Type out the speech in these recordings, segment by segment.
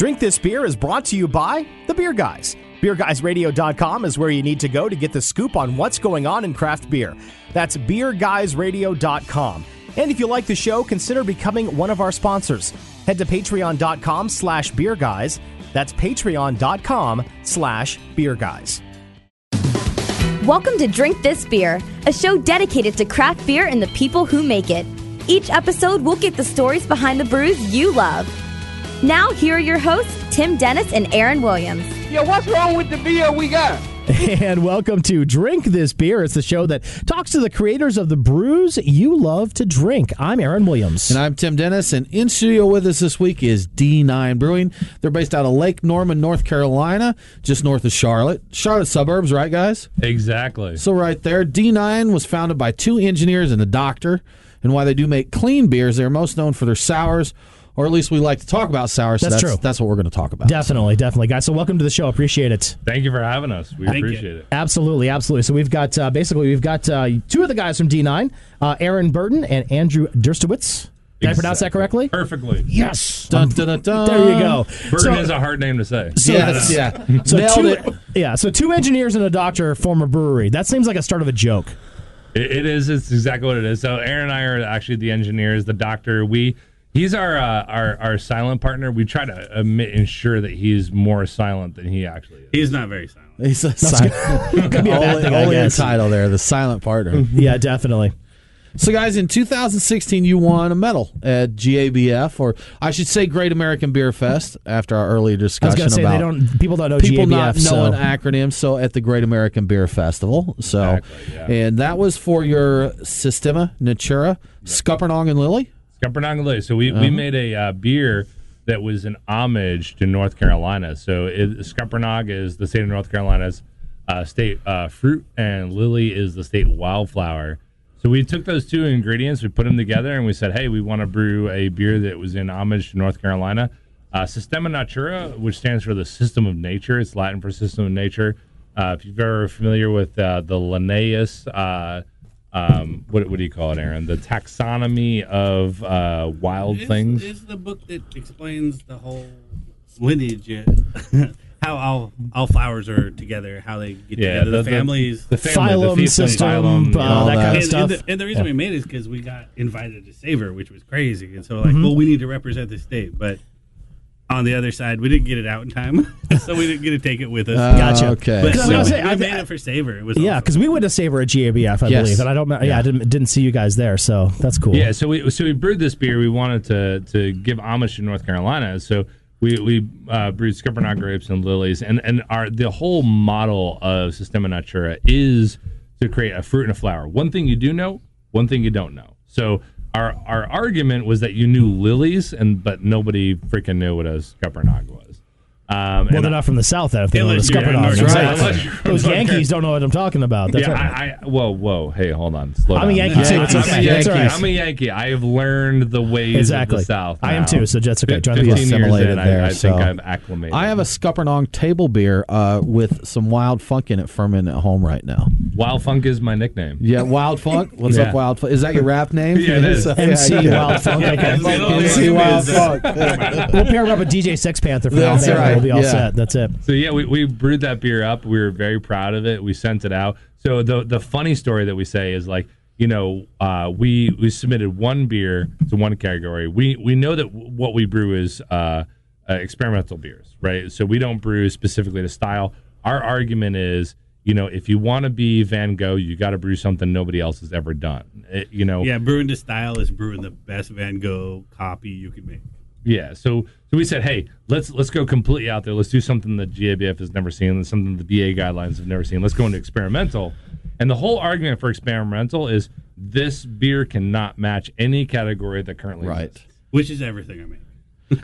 Drink This Beer is brought to you by The Beer Guys. BeerGuysRadio.com is where you need to go to get the scoop on what's going on in craft beer. That's BeerGuysRadio.com. And if you like the show, consider becoming one of our sponsors. Head to patreon.com slash beerguys. That's patreon.com slash beerguys. Welcome to Drink This Beer, a show dedicated to craft beer and the people who make it. Each episode, we'll get the stories behind the brews you love. Now, here are your hosts, Tim Dennis and Aaron Williams. Yo, what's wrong with the beer we got? And welcome to Drink This Beer. It's the show that talks to the creators of the brews you love to drink. I'm Aaron Williams. And I'm Tim Dennis, and in studio with us this week is D9 Brewing. They're based out of Lake Norman, North Carolina, just north of Charlotte. Charlotte suburbs, right, guys? Exactly. So, right there, D9 was founded by two engineers and a doctor. And while they do make clean beers, they're most known for their sours, or at least we like to talk about sour. So That's that's true. That's what we're going to talk about. Definitely, definitely, guys. So, welcome to the show. Appreciate it. Thank you for having us. We appreciate it. Absolutely, absolutely. So, we've got uh, basically we've got uh, two of the guys from D9, uh, Aaron Burton and Andrew Durstewitz. Did I pronounce that correctly? Perfectly. Yes. Dun, dun, dun, dun. There you go. Burton So- is a hard name to say. So Yes, yeah. So Nailed two, it. Yeah, so two engineers and a doctor form a brewery. That seems like a start of a joke. It, it is. It's exactly what it is. So Aaron and I are actually the engineers, the doctor. We he's our uh, our our silent partner. We try to admit, ensure that he's more silent than he actually is. He's not very silent. He's a silent, Could be a bad only, thing, I only the guess. title there, the silent partner. Yeah, definitely. So, guys, in 2016, you won a medal at GABF, or I should say, Great American Beer Fest. After our earlier I was discussion going to say about they don't. People don't know people GABF. not so. knowing acronyms, so at the Great American Beer Festival. So, Exactly, yeah. and that was for your Systema Natura, Scuppernong and Lily. Scuppernong So we, Uh-huh. we made a uh, beer that was an homage to North Carolina. So it, Scuppernong is the state of North Carolina's uh, state uh, fruit, and lily is the state wildflower. So we took those two ingredients, we put them together, and we said, hey, we want to brew a beer that was in homage to North Carolina. Uh, Systema Natura, which stands for the system of nature, it's Latin for system of nature. Uh, if you're ever familiar with uh, the Linnaeus, uh, um, what, what do you call it, Aaron? The taxonomy of uh, wild It's, things. it's the book that explains the whole lineage, how all all flowers are together, how they get yeah, together, the, families. the, family, Phylum the system, phylum, uh, yeah. all that, that. kind of and, stuff. and the, and the reason Yeah. we made it is because we got invited to Savor, which was crazy, and so like, Mm-hmm. well, we need to represent the state, but. On the other side, we didn't get it out in time, so we didn't get to take it with us. Uh, Gotcha. Okay. but 'Cause I so gonna say, I- made it for Savor. It was yeah, awesome. because we went to Savor at GABF, I Yes. believe, and I don't. Yeah, yeah I didn't, didn't see you guys there, so that's cool. Yeah, so we so we brewed this beer. We wanted to to give homage to North Carolina. So we we uh, brewed Scuppernong grapes and lilies, and and our the whole model of Systema Natura is to create a fruit and a flower. One thing you do know, one thing you don't know. So our our argument was that you knew lilies, and but nobody freaking knew what a Scuppernong was. Um, Well, they're not from the South, then. If they don't know the you're in Exactly. Carolina. Unless you're from Those Yankees don't know what I'm talking about. That's yeah, right. I, I whoa whoa hey hold on slow I'm a down. Yankee too. It's I'm okay. a That's Yankee. all right. I'm a Yankee. I have learned the ways Exactly. of the South. I am too, so that's okay. Trying to be 15 years assimilated in, there, I, I think I've acclimated. I have a Scuppernong table beer uh, with some Wild Funk in it fermenting at home right now. Wild Funk is my nickname. Yeah, Wild Funk. What's Yeah. up, Wild Funk? Is that your rap name? Yeah, it is. MC. Wild Funk. MC Wild Funk. We'll pair it up with DJ Sex Panther for That's that. right, We'll be all yeah. set. That's it. So yeah, we, we brewed that beer up. We were very proud of it. We sent it out. So the the funny story that we say is like, you know, uh, we we submitted one beer to one category. We we know that w- what we brew is uh, uh, experimental beers, right? So we don't brew specifically to style. Our argument is, you know, if you want to be Van Gogh, you got to brew something nobody else has ever done. It- you know, yeah, brewing to style is brewing the best Van Gogh copy you can make. Yeah, so so we said, hey, let's let's go completely out there. Let's do something that GABF has never seen, and something the BA guidelines have never seen. Let's go into experimental. And the whole argument for experimental is this beer cannot match any category that currently Right. exists. Which is everything I make.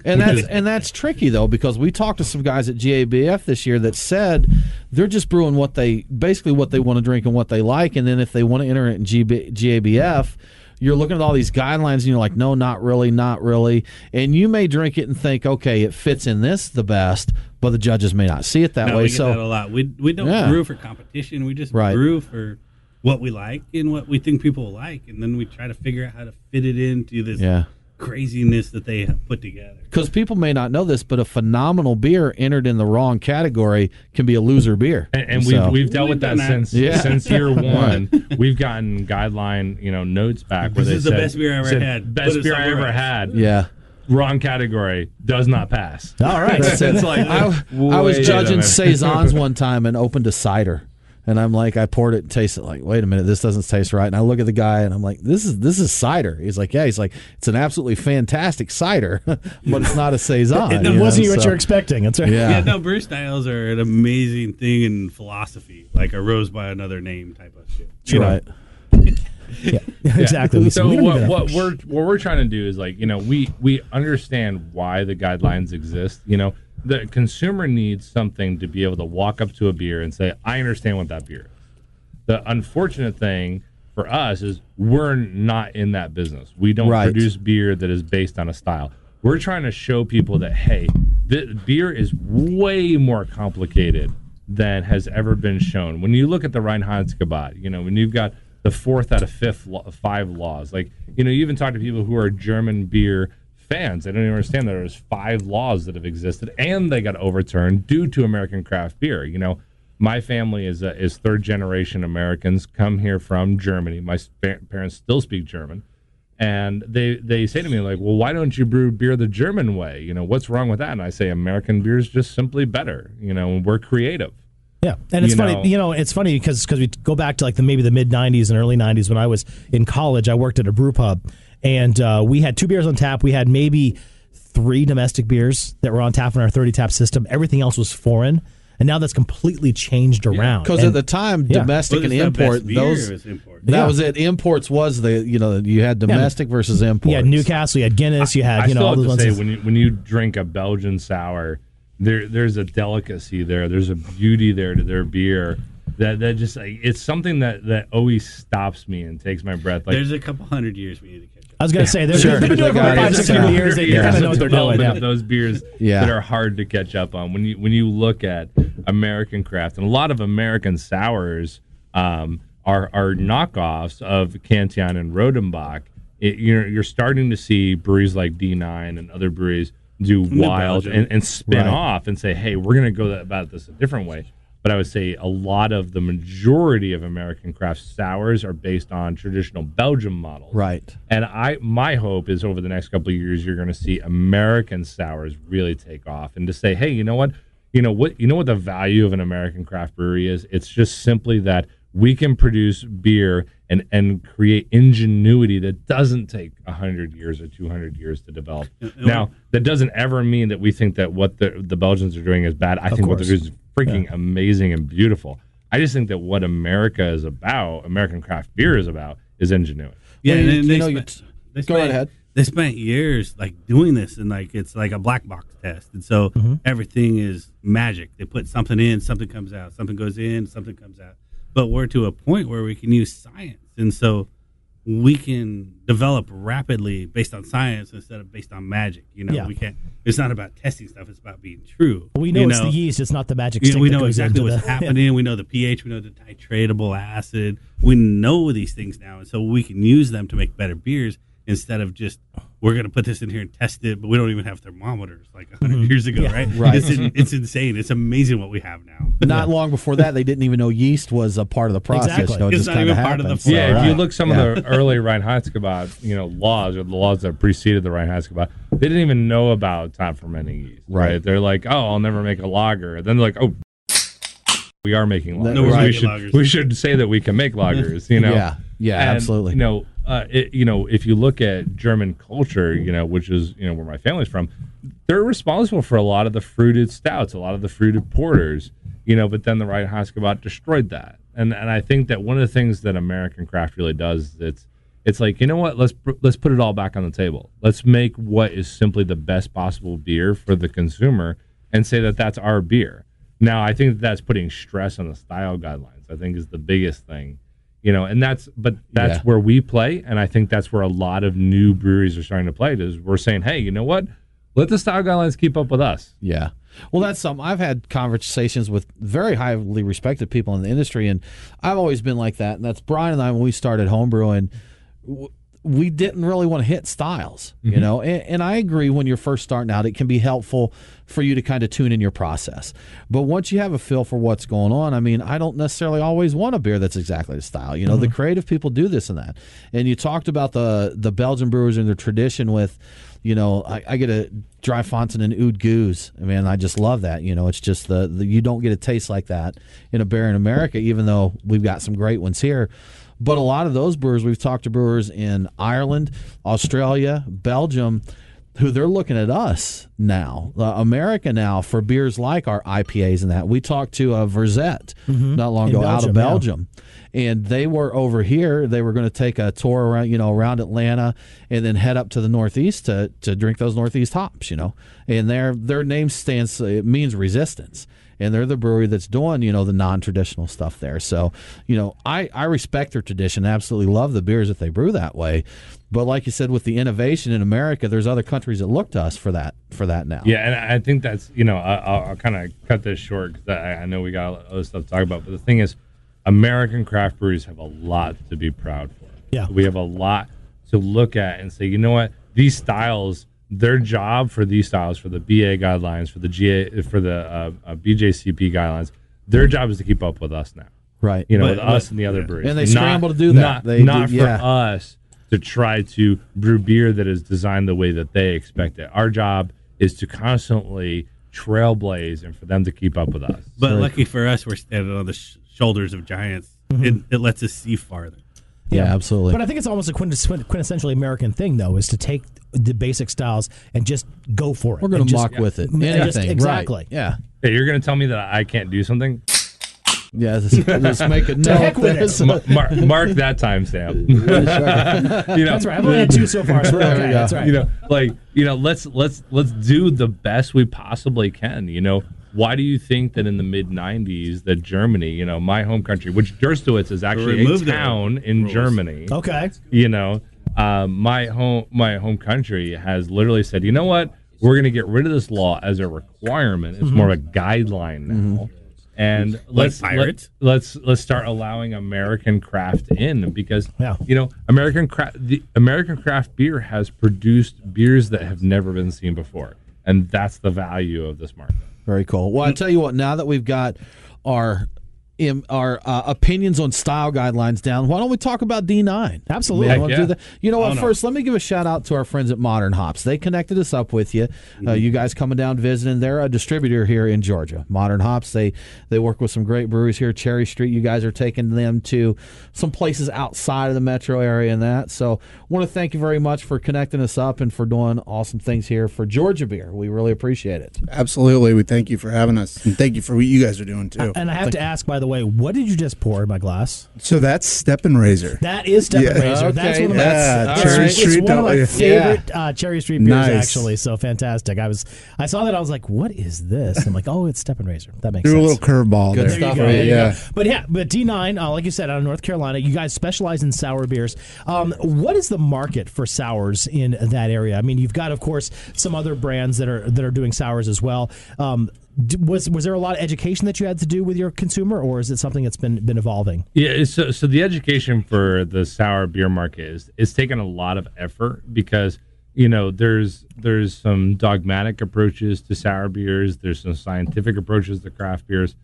And that's and that's tricky though because we talked to some guys at GABF this year that said they're just brewing what they basically what they want to drink and what they like, and then if they want to enter it in GB, GABF, you're looking at all these guidelines and you're like, no, not really, not really, and you may drink it and think, okay, it fits in this the best, but the judges may not see it that No, way. so that a lot. We we don't Yeah. brew for competition. We just Right. brew for what we like and what we think people will like, and then we try to figure out how to fit it into this yeah, craziness that they have put together. Because people may not know this, but a phenomenal beer entered in the wrong category can be a loser beer. And, and So- we've we've dealt with We've that that. since Yeah. since year one. we've gotten guideline, you know, notes back where This they is the said- best beer I ever said, had. Best Put beer I ever else." had. yeah. Wrong category does not pass. All right. That's it. It's like I, I was judging saisons one time and opened a cider, and I'm like, I poured it and tasted. Like, wait a minute, this doesn't taste right. And I look at the guy and I'm like, this is this is cider. He's like, yeah. He's like, it's an absolutely fantastic cider, but it's not a saison. It you wasn't know, what so- you're expecting. That's right. Yeah. Yeah, no, brew styles are an amazing thing in philosophy, like a rose by another name type of shit. That's right. Yeah, exactly. We- So we what, what we're what we're trying to do is like you know we we understand why the guidelines exist. You know the consumer needs something to be able to walk up to a beer and say, "I understand what that beer is." The unfortunate thing for us is we're not in that business. We don't Right. produce beer that is based on a style. We're trying to show people that hey, the beer is way more complicated than has ever been shown. When you look at the Reinheitsgebot, you know, when you've got the fourth out of fifth law, five laws, like you know, you even talk to people who are German beer fans. They don't even understand that there's five laws that have existed and they got overturned due to American craft beer. You know, my family is uh, is third generation Americans, come here from Germany. My spa- parents still speak German, and they they say to me like, "Well, why don't you brew beer the German way? You know, what's wrong with that?" And I say, "American beer is just simply better. You know, we're creative." Yeah, and it's You funny. know- you know, it's funny because because we go back to like the maybe the mid '90s and early '90s when I was in college. I worked at a brew pub, and uh, we had two beers on tap. We had maybe three domestic beers that were on tap in our 30 tap system. Everything else was foreign, and now that's completely changed around. Because at the time, Yeah. domestic Well, and import, those import. that Yeah. was it. Imports was the you know you had domestic versus import. you had Newcastle, you had Guinness, you had I you know still all have to ones. say when you when you drink a Belgian sour, there there's a delicacy there. There's a beauty there to their beer that that just like, it's something that that always stops me and takes my breath. Like There's a couple hundred years we need to catch up. I was gonna say they're, Sure. they've been doing it for like got five, it. six Yeah. hundred years. They Yeah, kind of know what they're doing. Yeah. those beers Yeah. that are hard to catch up on. When you when you look at American craft and a lot of American sours um, are are knockoffs of Cantillon and Rodenbach. It, you're you're starting to see breweries like D9 and other breweries do wild and, and spin Right. off and say, hey, we're going to go about this a different way. But I would say a lot of the majority of American craft sours are based on traditional Belgium models. right. And I, my hope is over the next couple of years, you're going to see American sours really take off, and to say, hey, you know what, you know what, you know what the value of an American craft brewery is. It's just simply that we can produce beer and and create ingenuity that doesn't take hundred years or two hundred years to develop. Now, that doesn't ever mean that we think that what the the Belgians are doing is bad. I think what they're doing is freaking amazing and beautiful. I just think that what America is about, American craft beer is about, is ingenuity. Yeah, Well, and you- you they know, spent, t- they go right spent- ahead. They spent years like doing this, and like it's like a black box test, and so Mm-hmm. everything is magic. They put something in, something comes out, something goes in, something comes out. But we're to a point where we can use science, and so we can develop rapidly based on science instead of based on magic. You know, Yeah. we can't. It's not about testing stuff; it's about being true. We know you it's the yeast. It's not the magic you know, we know exactly what's the- happening. We know the pH. We know the titratable acid. We know these things now, and so we can use them to make better beers instead of just we're going to put this in here and test it, but we don't even have thermometers like 100 years ago, right? Mm-hmm. Right. It's, in, it's insane. It's amazing what we have now. Not long before that, they didn't even know yeast was a part of the process. Exactly. So it It's just not kind even of part of the happened. flow. Yeah, if you look some Yeah. of the early Reinheitsgebot, you know, laws or the laws that preceded the Reinheitsgebot, they didn't even know about top fermenting yeast. Right. Right. They're like, oh, I'll never make a lager. Then they're like, oh, we are making lagers. No, we're we should lagers. we should say that we can make lagers. You know. Yeah, yeah, And, absolutely. You know, uh, it, you know, if you look at German culture, you know, which is you know where my family's from, they're responsible for a lot of the fruited stouts, a lot of the fruited porters. You know, but then the Reinheitsgebot destroyed that, and and I think that one of the things that American craft really does, is it's it's like you know what, let's let's put it all back on the table. Let's make what is simply the best possible beer for the consumer, and say that that's our beer. Now, I think that that's putting stress on the style guidelines. I think is the biggest thing you know and that's but that's Yeah. where we play and i think that's where a lot of new breweries are starting to play is we're saying hey you know what let the style guidelines keep up with us Yeah. Well, that's something I've had conversations with very highly respected people in the industry, and I've always been like that. And that's Brian and I when we started homebrewing. We didn't really want to hit styles, you mm-hmm. know. And, and I agree when you're first starting out, it can be helpful for you to kind of tune in your process. But once you have a feel for what's going on, I mean, I don't necessarily always want a beer that's exactly the style. You know, the mm-hmm. creative people do this and that. And you talked about the the Belgian brewers and their tradition with you know, I, I get a Drie Fonteinen and Oude Geuze. I mean, I just love that. You know, it's just the, the you don't get a taste like that in a beer in America, even though we've got some great ones here. But a lot of those brewers, we've talked to brewers in Ireland, Australia, Belgium, who they're looking at us now, uh, America now, for beers like our IPAs and that. We talked to uh, Verzet not long In ago out of Belgium, yeah. Belgium and they were over here. They were going to take a tour around, you know, around Atlanta, and then head up to the Northeast to, to drink those Northeast hops, you know. And their their name stands it means resistance, and they're the brewery that's doing you know the non traditional stuff there. So you know, I I respect their tradition. Absolutely love the beers that they brew that way. But like you said, with the innovation in America, there's other countries that look to us for that for that now. Yeah, and I think that's you know I- I'll, I'll kind of cut this short because I, I know we got other stuff to talk about. But the thing is, American craft breweries have a lot to be proud for. Yeah. we have a lot to look at and say, you know what, these styles, their job for these styles, for the BA guidelines, for the GA, for the uh, uh, BJCP guidelines, their job is to keep up with us now. Right. You know, But- with us and the other breweries, And they Not- scramble to do that. Not, They not do- for yeah. us to try to brew beer that is designed the way that they expect it. Our job is to constantly trailblaze and for them to keep up with us. But lucky for us, we're standing on the sh- shoulders of giants. It, it lets us see farther. Yeah, absolutely. But I think it's almost a quintessentially American thing, though, is to take the basic styles and just go for it. We're going to just- muck with it. and just- Anything. right. exactly. Yeah. Hey, you're going to tell me that I can't do something? Yeah, let's, let's make it. No, heck with it. this- Ma- mark, mark that timestamp. you know, That's right. I've only had two so far, so we're There we okay. That's right. you know, like you know, let's let's let's do the best we possibly can. You know, why do you think that in the mid '90s that Germany, you know, my home country, which Durstewitz is actually a remove town in rules. Germany, okay. you know, um, my home my home country has literally said, you know what, we're going to get rid of this law as a requirement. It's more of a guideline now. And let's pirates? Let, let's let's start allowing American craft in because Yeah. you know American craft the American craft beer has produced beers that have never been seen before, and that's the value of this market. Very cool. Well, I mm-hmm. tell you what. Now that we've got our our uh, opinions on style guidelines down, why don't we talk about D9? Absolutely. You, Heck yeah. do that? you know what? Oh, no. First, let me give a shout out to our friends at Modern Hops. They connected us up with you. Uh, Mm-hmm. you guys coming down visiting. They're a distributor here in Georgia. Modern Hops. They they work with some great breweries here. Cherry Street. You guys are taking them to some places outside of the metro area and that. So, want to thank you very much for connecting us up and for doing awesome things here for Georgia beer. We really appreciate it. Absolutely. We thank you for having us. And thank you for what you guys are doing too. And I have to ask, by the way, what did you just pour in my glass? So that's Step and Razor. That is Step and Yeah. Razor. That's one of my, that's- it's, Cherry it's Street one of my W. favorite uh, Cherry Street beers, Nice. actually. So fantastic. I was, I saw that. I was like, what is this? I'm like, oh, it's Step and Razor. That makes Threw a little curveball Good there. There you stuff, go. right? There you Yeah. go. But yeah, but D9, uh, like you said, out of North Carolina, you guys specialize in sour beers. Um, what is the market for sours in that area? I mean, you've got, of course, some other brands that are that are doing sours as well. Um, d- was was there a lot of education that you had to do with your consumer, or is it something that's been been evolving? Yeah, so so the education for the sour beer market is it's taken a lot of effort because you know there's there's some dogmatic approaches to sour beers, there's some scientific approaches to craft beers,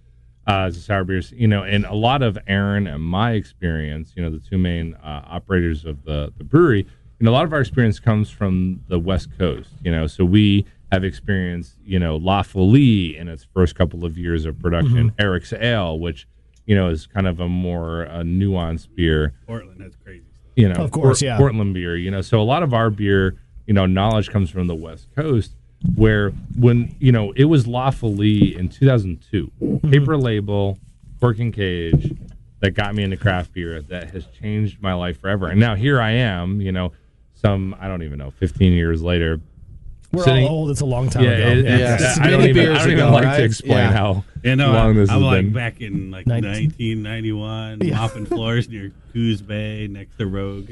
uh, to sour beers, you know, and a lot of Aaron and my experience, you know, the two main uh, operators of the the brewery, know, a lot of our experience comes from the West Coast, you know, so we have experienced, you know, La Folie in its first couple of years of production, Eric's Ale, which you know, is kind of a more uh, nuanced beer. Portland, that's crazy. You know, Of course, Port- yeah. Portland beer. You know, so a lot of our beer, you know, knowledge comes from the West Coast, where when you know it was La Folie in 2002, Mm-hmm. paper label, cork and cage, that got me into craft beer. That has changed my life forever. And now here I am. You know, some I don't even know, 15 years later. We're sitting- all old. It's a long time Yeah, ago. it- Yeah. it's- Just I don't even, beers I don't even ago, like right? to explain Yeah. how You know, long this I'm has like been. back in like Nin- 1991, mopping floors near Coos Bay next to Rogue.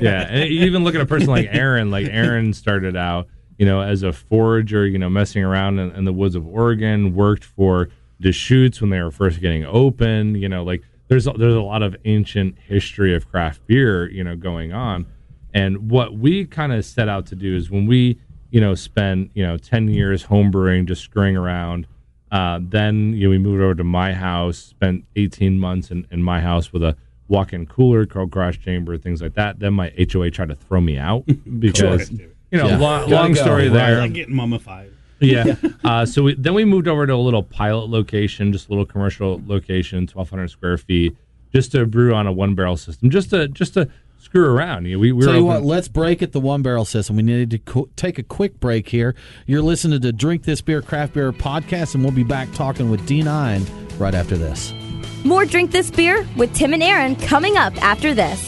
yeah, and you even look at a person like Aaron. Like Aaron started out, you know, as a forager, you know, messing around in, in the woods of Oregon. Worked for Deschutes when they were first getting open. You know, like there's a, there's a lot of ancient history of craft beer, you know, going on. And what we kind of set out to do is when we, you know, spent you know ten years homebrewing, just screwing around. Uh, then you know we moved over to my house, spent 18 months in, in my house with a walk-in cooler, cold crash chamber, things like that. Then my HOA tried to throw me out because you know Yeah. long, long go, story right. there. Like getting mummified. Yeah. uh, so we, then we moved over to a little pilot location, just a little commercial location, 1,200 square feet, just to brew on a one barrel system, just to just to screw around. You know, we, we Tell you open- what, let's break at the one barrel system. We need to co- take a quick break here. You're listening to Drink This Beer Craft Beer podcast, and we'll be back talking with D9 right after this. More Drink This Beer with Tim and Aaron coming up after this.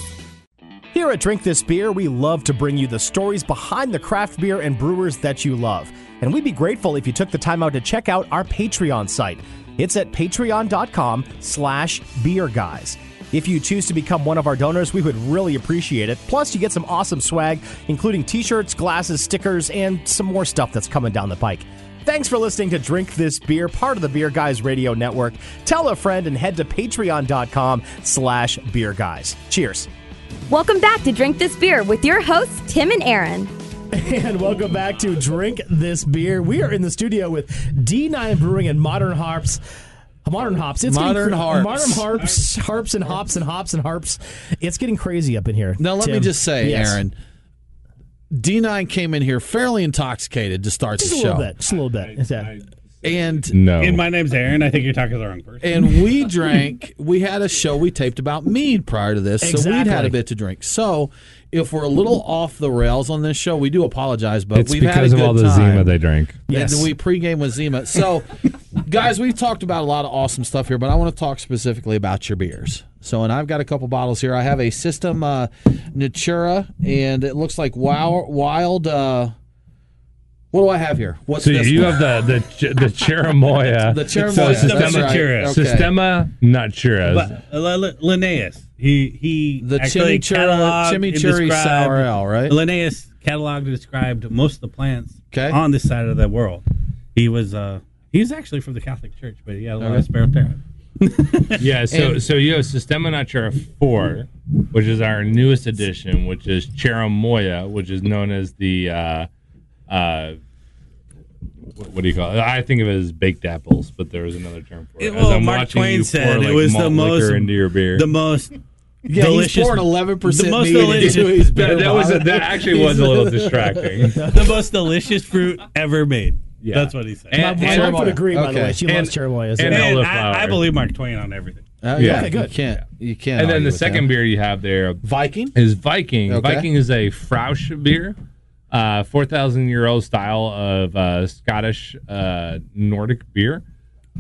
Here at Drink This Beer, we love to bring you the stories behind the craft beer and brewers that you love. And we'd be grateful if you took the time out to check out our Patreon site. It's at patreon.com slash beer guys. If you choose to become one of our donors, we would really appreciate it. Plus, you get some awesome swag, including t-shirts, glasses, stickers, and some more stuff that's coming down the pike. Thanks for listening to Drink This Beer, part of the Beer Guys Radio Network. Tell a friend and head to patreon.com slash beer guys. Cheers. Welcome back to Drink This Beer with your hosts, Tim and Aaron. And welcome back to Drink This Beer. We are in the studio with D9 Brewing and Modern Harps. Modern hops. It's Modern getting harps. Modern harps. Harps and hops and hops and harps. It's getting crazy up in here. Now, let me just say, Yes. Aaron, D9 came in here fairly intoxicated to start the show. Just the a show. little bit. Just a little bit. Is that- And no. And my name's Aaron. I think you're talking to the wrong person. and we drank. We had a show we taped about mead prior to this, so we'd had a bit to drink. So if we're a little off the rails on this show, we do apologize, but it's we've had a because good of all the time. Zima they drank. Yes. And we pregame with Zima. So, guys, we've talked about a lot of awesome stuff here, but I want to talk specifically about your beers. So, and I've got a couple bottles here. I have a System uh, Natura, and it looks like wild. wild uh, what do I have here? What's So this? you one? have the the the Cherimoya. the Cherimoya. So Systema, right. Natura. Okay. Systema Natura. But uh, Linnaeus, he he The actually chimichurri, chimichurri sour ale, right? Linnaeus cataloged and described most of the plants Okay. on this side of the world. He was uh he was actually from the Catholic Church, but he had a lot Okay. of spare time. Yeah, so And- so you have Systema Natura 4, which is our newest edition, which is Cherimoya, which is known as the uh, uh, what, what do you call it? I think of it as baked apples, but there was another term for it. It- As well, I'm Mark watching Twain you said pour, it was the malt most- liquor into your beer. The most yeah, delicious, he's pouring eleven percent the most delicious- into his beer that, that was a, bottle. that actually was a little distracting. the most delicious fruit ever made. Yeah. That's what he said. And- My, my and- wife would agree, by the way. She And- loves Cherimoya. and And. I, I believe Mark Twain on everything. Oh, Yeah. yeah, Okay, good. You can't. You can't. and then the second that. beer you have there Viking. is Viking. Okay. Viking is a Fraoch beer, uh, four thousand year old style of uh, Scottish uh, Nordic beer.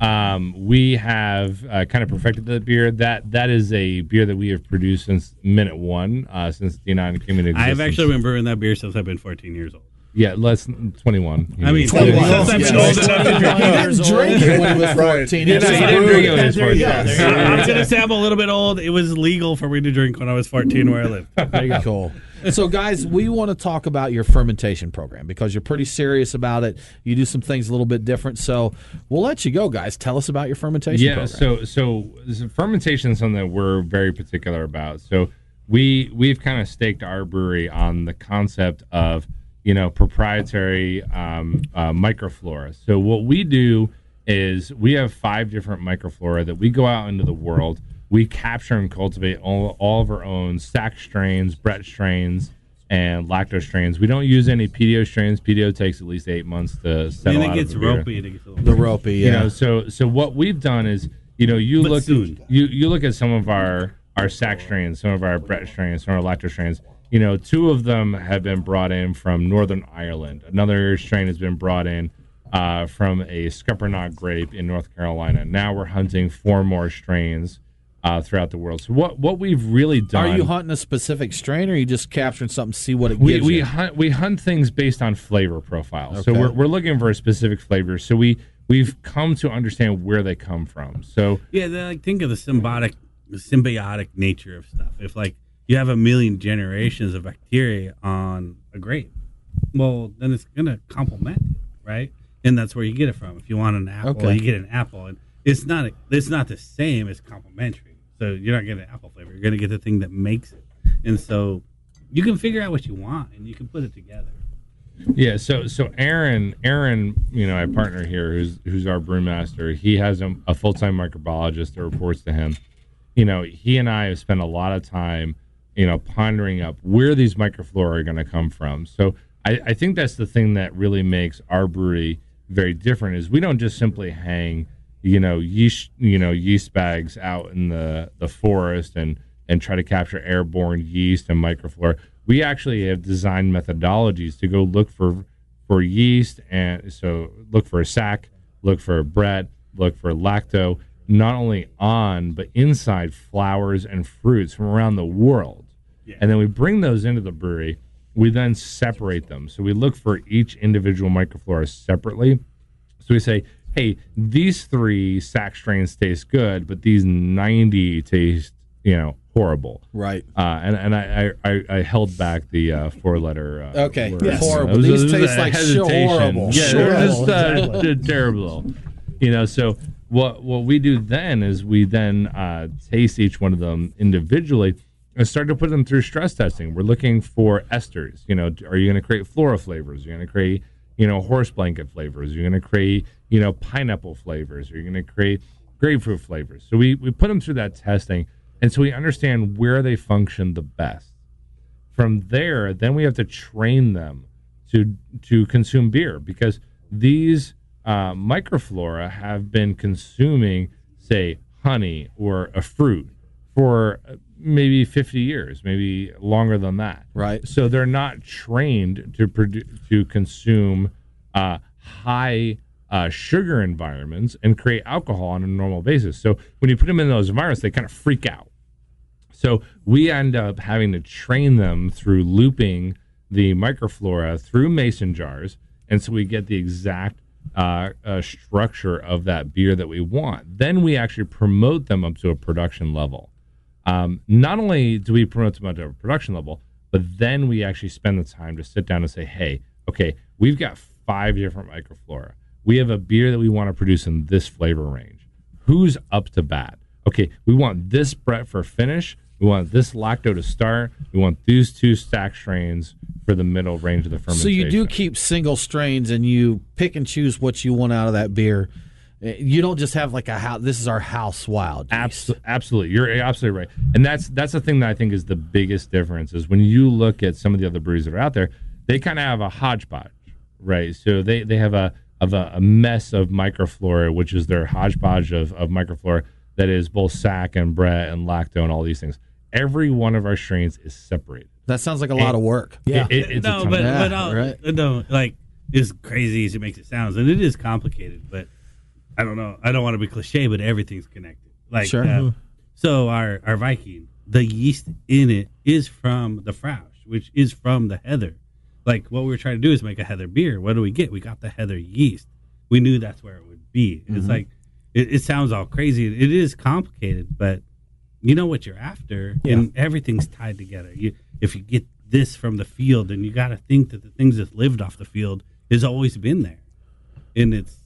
Um, we have uh, kind of perfected the beer. That that is a beer that we have produced since minute one, uh, since D9 came into existence. I've actually been brewing that beer since I've been 14 years old. Yeah, less than twenty one. I mean, 21. since I've been Yeah. old enough to drink. He didn't drink it when he was Right. 14. Yeah, no, he didn't drink it it. when he was you go. 14. There you. I'm gonna say I'm a little bit old. It was legal for me to drink when I was 14 where I lived. There you go. Cool. So, guys, we want to talk about your fermentation program because you're pretty serious about it. You do some things a little bit different. So, we'll let you go, guys. Tell us about your fermentation yeah program. so so so fermentation is something that we're very particular about so we we've kind of staked our brewery on the concept of you know proprietary um, uh, microflora so what we do is we have five different microflora that we go out into the world we capture and cultivate all, all of our own sac strains brett strains and lacto strains we don't use any pedio strains pedio takes at least eight months to settle And out it gets a ropey. It gets a the ropey, yeah. you know so so what we've done is you know you But look soon. you you look at some of our our sac strains some of our brett strains some of our lacto strains you know two of them have been brought in from northern ireland another strain has been brought in uh, from a scuppernong grape in north carolina now we're hunting four more strains uh, throughout the world so what what we've really done Are you hunting a specific strain, or are you just capturing something to see what it we, gives we you? hunt we hunt things based on flavor profile. So we're, we're looking for a specific flavor. So we we've come to understand where they come from. So Yeah, like think of the symbiotic, the symbiotic nature of stuff. If like you have a million generations of bacteria on a grape, well, then it's gonna complement, it, right? And that's where you get it from. If you want an apple, Okay. you get an apple, and it's not it's not the same as complementary. So you're not getting an apple flavor. You're gonna get the thing that makes it. And so you can figure out what you want and you can put it together. Yeah, so so Aaron, Aaron, you know, a partner here who's who's our brewmaster. He has a, a full time microbiologist that reports to him. You know, he and I have spent a lot of time, you know, pondering up where these microflora are going to come from. So I, I think that's the thing that really makes our brewery very different. Is we don't just simply hang, you know, yeast, you know, yeast bags out in the the forest and and try to capture airborne yeast and microflora we actually have designed methodologies to go look for for yeast and so look for a sac, look for a Brett, look for lacto, not only on but inside flowers and fruits from around the world. Yeah. And then we bring those into the brewery. We then separate them. So we look for each individual microflora separately. So we say, hey, these three sac strains taste good, but these 90 taste, you know, horrible. Right. Uh, and and I, I, I held back the uh, four letter. Uh, okay. Yes. Horrible. Was, These taste like horrible. Yeah, sure. they're just uh, exactly. terrible. You know, so what what we do then is we then uh, taste each one of them individually and start to put them through stress testing. We're looking for esters. You know, are you going to create flora flavors? You're going to create you know horse blanket flavors. You're going to create you know pineapple flavors. You're going to create grapefruit flavors. So we we put them through that testing and so we understand where they function the best. From there, then we have to train them to to consume beer because these uh, microflora have been consuming, say, honey or a fruit for maybe 50 years, maybe longer than that. Right. So they're not trained to produce to consume uh, high uh, sugar environments and create alcohol on a normal basis. So when you put them in those environments, they kind of freak out. So we end up having to train them through looping the microflora through mason jars, and so we get the exact uh, uh, structure of that beer that we want. Then we actually promote them up to a production level. Um, not only do we promote them up to a production level, but then we actually spend the time to sit down and say, hey, okay, we've got five different microflora. We have a beer that we want to produce in this flavor range. Who's up to bat? Okay, we want this Brett for finish. We want this lacto to start. We want these two sac strains for the middle range of the fermentation. So you do keep single strains and you pick and choose what you want out of that beer. You don't just have like a house. This is our house wild. Absolutely, absolutely. You're absolutely right. And that's that's the thing that I think is the biggest difference is when you look at some of the other breweries that are out there, they kind of have a hodgepodge, right? So they they have a of a, a mess of microflora, which is their hodgepodge of, of microflora that is both sac and Brett and lacto and all these things every one of our strains is separated. That sounds like a lot of work. Yeah, it, it's no, but yeah, but right? no, like as crazy as it makes it sounds, and it is complicated. But I don't know. I don't want to be cliche, but everything's connected. Like sure. Uh, mm-hmm. so our our Viking, the yeast in it is from the Fraoch, which is from the heather. Like what we were trying to do is make a heather beer. What do we get? We got the heather yeast. We knew that's where it would be. It's mm-hmm. like it, it sounds all crazy. It is complicated, but you know what you're after, yeah. and everything's tied together. You, if you get this from the field, then you got to think that the things that lived off the field has always been there, and it's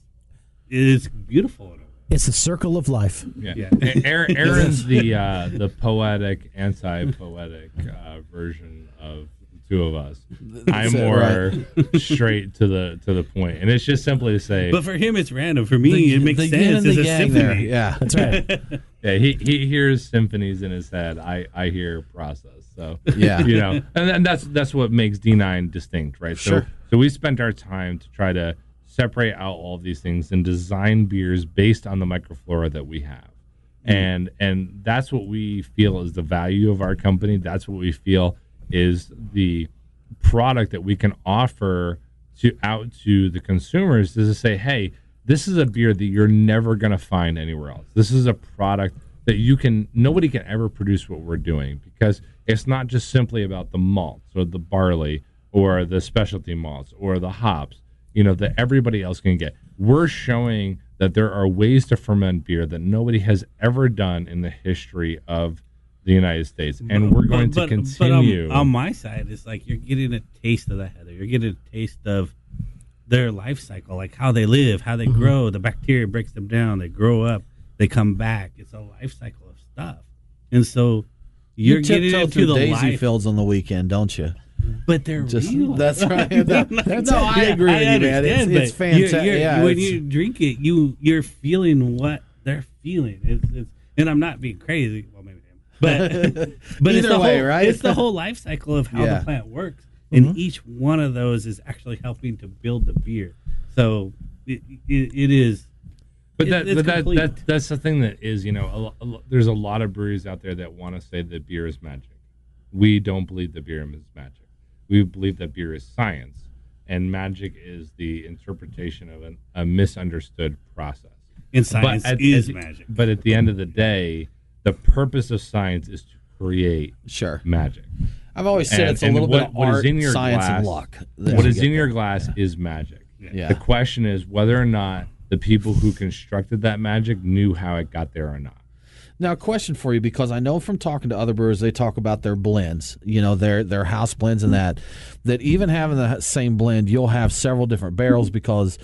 it's beautiful. It's the circle of life. Yeah, yeah. Aaron, Aaron's the uh, the poetic, anti-poetic uh, version of two of us. I'm more right. straight to the to the point, and it's just simply to say. But for him, it's random. For me, the, it makes sense. It's a symphony. There. Yeah, that's right. yeah, he he hears symphonies in his head. I I hear process. So yeah, you know, and, and that's that's what makes D9 distinct, right? Sure. So so we spent our time to try to separate out all of these things and design beers based on the microflora that we have. Mm. And and that's what we feel is the value of our company. That's what we feel is the product that we can offer to out to the consumers is to say, hey, this is a beer that you're never going to find anywhere else. This is a product that you can nobody can ever produce what we're doing because it's not just simply about the malts or the barley or the specialty malts or the hops, you know, that everybody else can get. We're showing that there are ways to ferment beer that nobody has ever done in the history of the United States, and we're going but, to continue. But on, on, my side, it's like you're getting a taste of the heather. You're getting a taste of their life cycle, like how they live, how they mm-hmm. grow. The bacteria breaks them down. They grow up. They come back. It's a life cycle of stuff. And so, You're you getting tiptoe into through the daisy life, fields on the weekend, don't you? but they're Just real. that's right. That- no, I agree with you, man. It's, understand, it's fantastic. you're- you're- yeah, when it's- you drink it, you you're feeling what they're feeling. It's, it's, and I'm not being crazy. Well, maybe I am. But but it's Either the way, whole, right? It's the whole life cycle of how Yeah. the plant works, and mm-hmm. each one of those is actually helping to build the beer. So it, it, it is. But It- that, but that, that that's the thing that is, you know, a, a, there's a lot of breweries out there that want to say that beer is magic. We don't believe that beer is magic. We believe that beer is science, and magic is the interpretation of an, a misunderstood process. And science at, is at- magic. But at the end of the day, the purpose of science is to create sure. magic. I've always said And- it's a little what- bit of art, in your science, and glass- luck. that What is in your glass is magic. Yeah. The question is whether or not the people who constructed that magic knew how it got there or not. Now, a question for you because I know from talking to other brewers, they talk about their blends, you know, their their house blends and that. That even having the same blend, you'll have several different barrels because,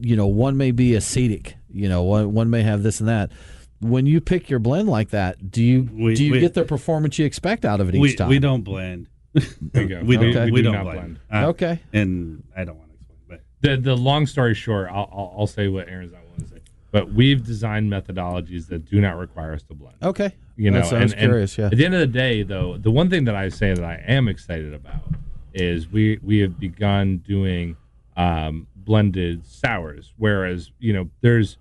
you know, one may be acetic, you know, one one may have this and that. When you pick your blend like that, do you We- do you we- get the performance you expect out of it each we, time? we don't blend. There you we don't. Okay. We, We do don't blend. blend. Uh, Okay. And I don't want to explain, but The the long story short, I'll, I'll, I'll say what Aaron's not willing to say. But we've designed methodologies that do not require us to blend. Okay, You know, That's- I and, and curious. yeah. At the end of the day, though, the one thing that I say that I am excited about is we we have begun doing um, blended sours. Whereas you know, there's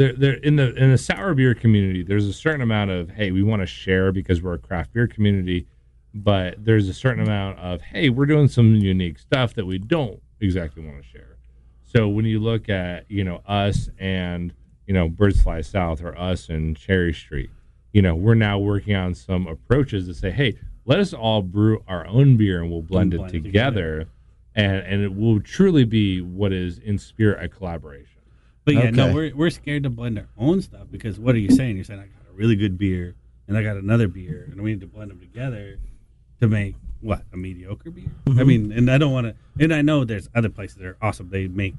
there there in the in the sour beer community, there's a certain amount of hey, we want to share because we're a craft beer community, but there's a certain amount of hey, we're doing some unique stuff that we don't exactly want to share. So when you look at you know us and you know Birds Fly South or us and Cherry Street, you know we're now working on some approaches to say, hey, let us all brew our own beer and we'll blend, blend it it together, and and it will truly be what is in spirit a collaboration. But yeah, no, we're we're scared to blend our own stuff because what are you saying? You're saying I got a really good beer and I got another beer and we need to blend them together to make what a mediocre beer. I mm-hmm. mean, and I don't want to. And I know there's other places that are awesome. They make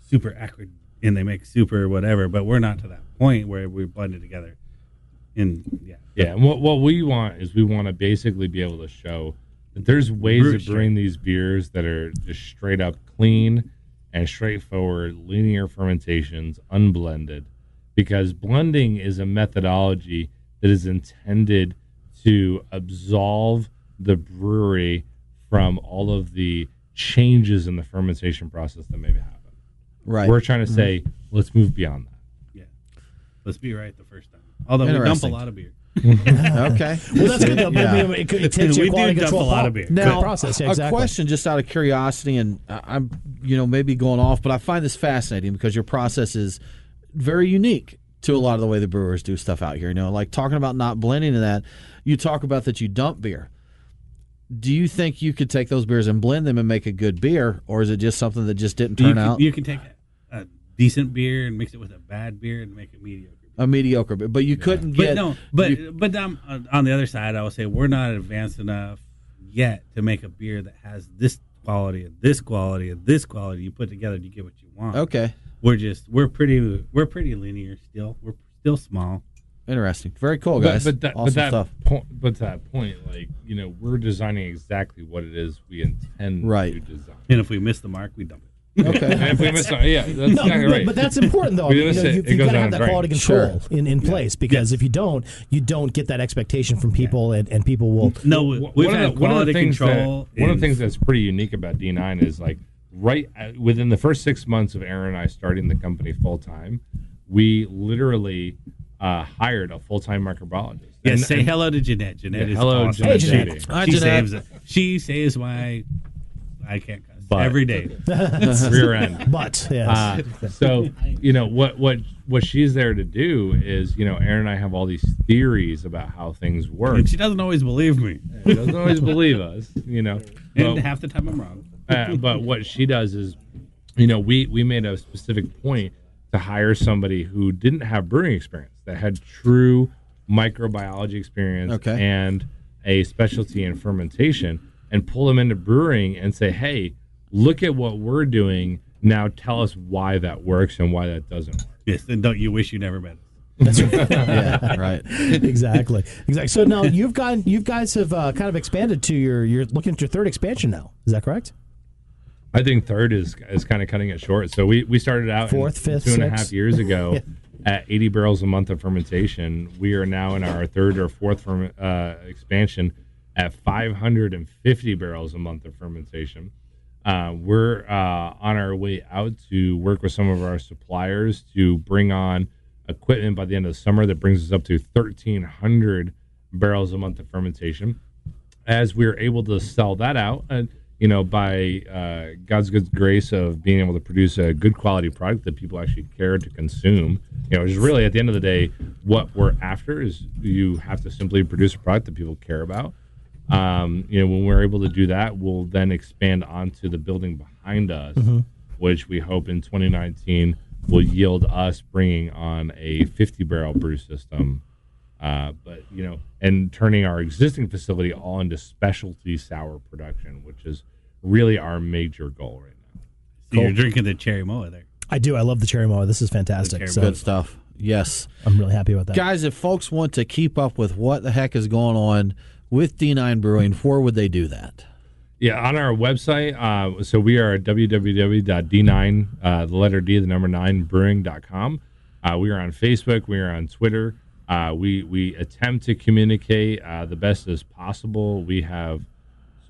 super acrid and they make super whatever, but we're not to that point where we blend it together. And yeah, Yeah, and what what we want is we want to basically be able to show that there's ways Brew of brewing these beers that are just straight up clean and straightforward, linear fermentations, unblended, because blending is a methodology that is intended to absolve the brewery from all of the changes in the fermentation process that maybe happen. right. We're trying to mm-hmm. say, let's move beyond that. yeah. Let's be right the first time. Although we dump a lot of beer. Mm-hmm. okay. Well, that's good. Though. but, Yeah. I mean, it, it takes We your quality dump control a lot of beer. Now, Good process. Yeah, a question just out of curiosity, and I- I'm, you know, maybe going off, but I find this fascinating because your process is very unique to a lot of the way the brewers do stuff out here. You know, like talking about not blending and that, you talk about that you dump beer. Do you think you could take those beers and blend them and make a good beer, or is it just something that just didn't You turn can, out you can take a, a decent beer and mix it with a bad beer and make it mediocre. A mediocre beer? But you couldn't get. But no, but you- but um, on the other side, I would say we're not advanced enough yet to make a beer that has this quality and this quality and this quality. You put together, you get what you want. okay, We're just we're pretty we're pretty linear still. We're still small. interesting, very cool, guys. But, but that, awesome but that stuff. point, but to that point, like you know, we're designing exactly what it is we intend Right. to design. And if we miss the mark, we dump it. Okay, And if we miss, yeah, that's No, exactly but, right. but that's important though. We you know, you, have you've got to have that brain. quality control in, in place because if you don't, you don't get that expectation from people, and, and people will. No, we've one had of the, one of quality the things control. That, one of the things that's pretty unique about D9 is like right at, within the first six months of Aaron and I starting the company full time, we literally uh, hired a full time microbiologist. Yeah, And- say and- hello to Jeanette. Jeanette Yeah, is hello, awesome. Hey, Jeanette. Jeanette. Jeanette. Hi, She Jeanette. saves it. She saves why I can't cuss But- every day. rear end. But yes. Uh, so you know what what what she's there to do is you know Aaron and I have all these theories about how things work. And she doesn't always believe me. She doesn't always believe us, you know. And But- half the time I'm wrong. uh, but what she does is, you know, we we made a specific point to hire somebody who didn't have brewing experience, that had true microbiology experience Okay. and a specialty in fermentation, and pull them into brewing and say, hey, look at what we're doing. Now tell us why that works and why that doesn't work. Yes, and don't you wish you never met us? yeah, right. exactly, exactly. So now you've gone, you guys have uh, kind of expanded to your, you're looking at your third expansion now. Is that correct? I think third is is kind of cutting it short. So we, we started out in Fourth, fifth, two and a half years ago at 80 barrels a month of fermentation. We are now in our third or fourth ferm- uh, expansion at 550 barrels a month of fermentation. Uh, we're uh, on our way out to work with some of our suppliers to bring on equipment by the end of the summer that brings us up to 1,300 barrels a month of fermentation. As we are able to sell that out and you know by uh, god's good grace of being able to produce a good quality product that people actually care to consume you know is really at the end of the day what we're after is you have to simply produce a product that people care about um, you know when we're able to do that we'll then expand onto the building behind us which we hope in 2019 will yield us bringing on a 50 barrel brew system uh, but you know, and turning our existing facility all into specialty sour production, which is really our major goal right now. So You're drinking the cherry moa there. I do. I love the cherry moa. This is fantastic. So Good stuff. Yes. I'm really happy with that. Guys, if folks want to keep up with what the heck is going on with D9 Brewing, where would they do that? Yeah, on our website. Uh, so we are at www.d9, uh, the letter D, the number nine, brewing.com. Uh, we are on Facebook. We are on Twitter. Uh, we we attempt to communicate uh, the best as possible. We have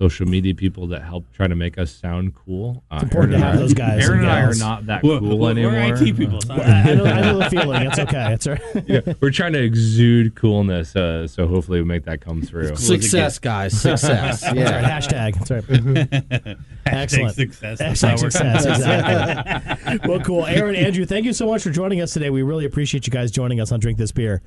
social media people that help try to make us sound cool. Uh, important to Aaron and have I- those guys Aaron and and I are not that We're- cool we're, anymore. We're IT people. Sorry. I, I know, I know the feeling. It's okay. It's all right. yeah, we're trying to exude coolness, uh, so hopefully we make that come through. Success, guys. Success. That's right. Yeah. Hashtag. That's right. Excellent. success. Hashtag success. Exactly. well, cool. Aaron, Andrew, thank you so much for joining us today. We really appreciate you guys joining us on Drink This Beer.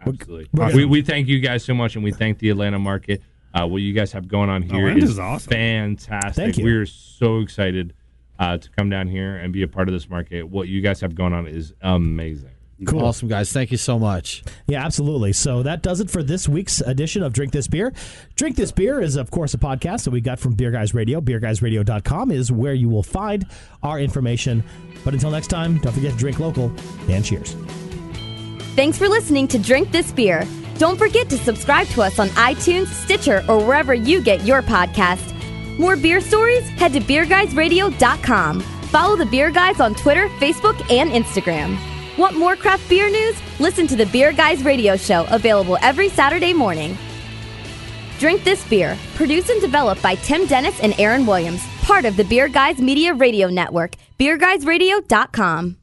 Absolutely. we're we, gonna- we thank you guys so much, and we thank the Atlanta market. Uh, what you guys have going on here Atlanta's is awesome. fantastic. Thank you. We're so excited uh, to come down here and be a part of this market. What you guys have going on is amazing. Cool. Awesome, guys. Thank you so much. Yeah, absolutely. So that does it for this week's edition of Drink This Beer. Drink This Beer is, of course, a podcast that we got from Beer Guys Radio. BeerGuysRadio.com is where you will find our information. But until next time, don't forget to drink local and cheers. Thanks for listening to Drink This Beer. Don't forget to subscribe to us on iTunes, Stitcher, or wherever you get your podcast. More beer stories? Head to beerguysradio.com. Follow the Beer Guys on Twitter, Facebook, and Instagram. Want more craft beer news? Listen to the Beer Guys Radio Show, available every Saturday morning. Drink This Beer, produced and developed by Tim Dennis and Aaron Williams, part of the Beer Guys Media Radio Network, beerguysradio.com.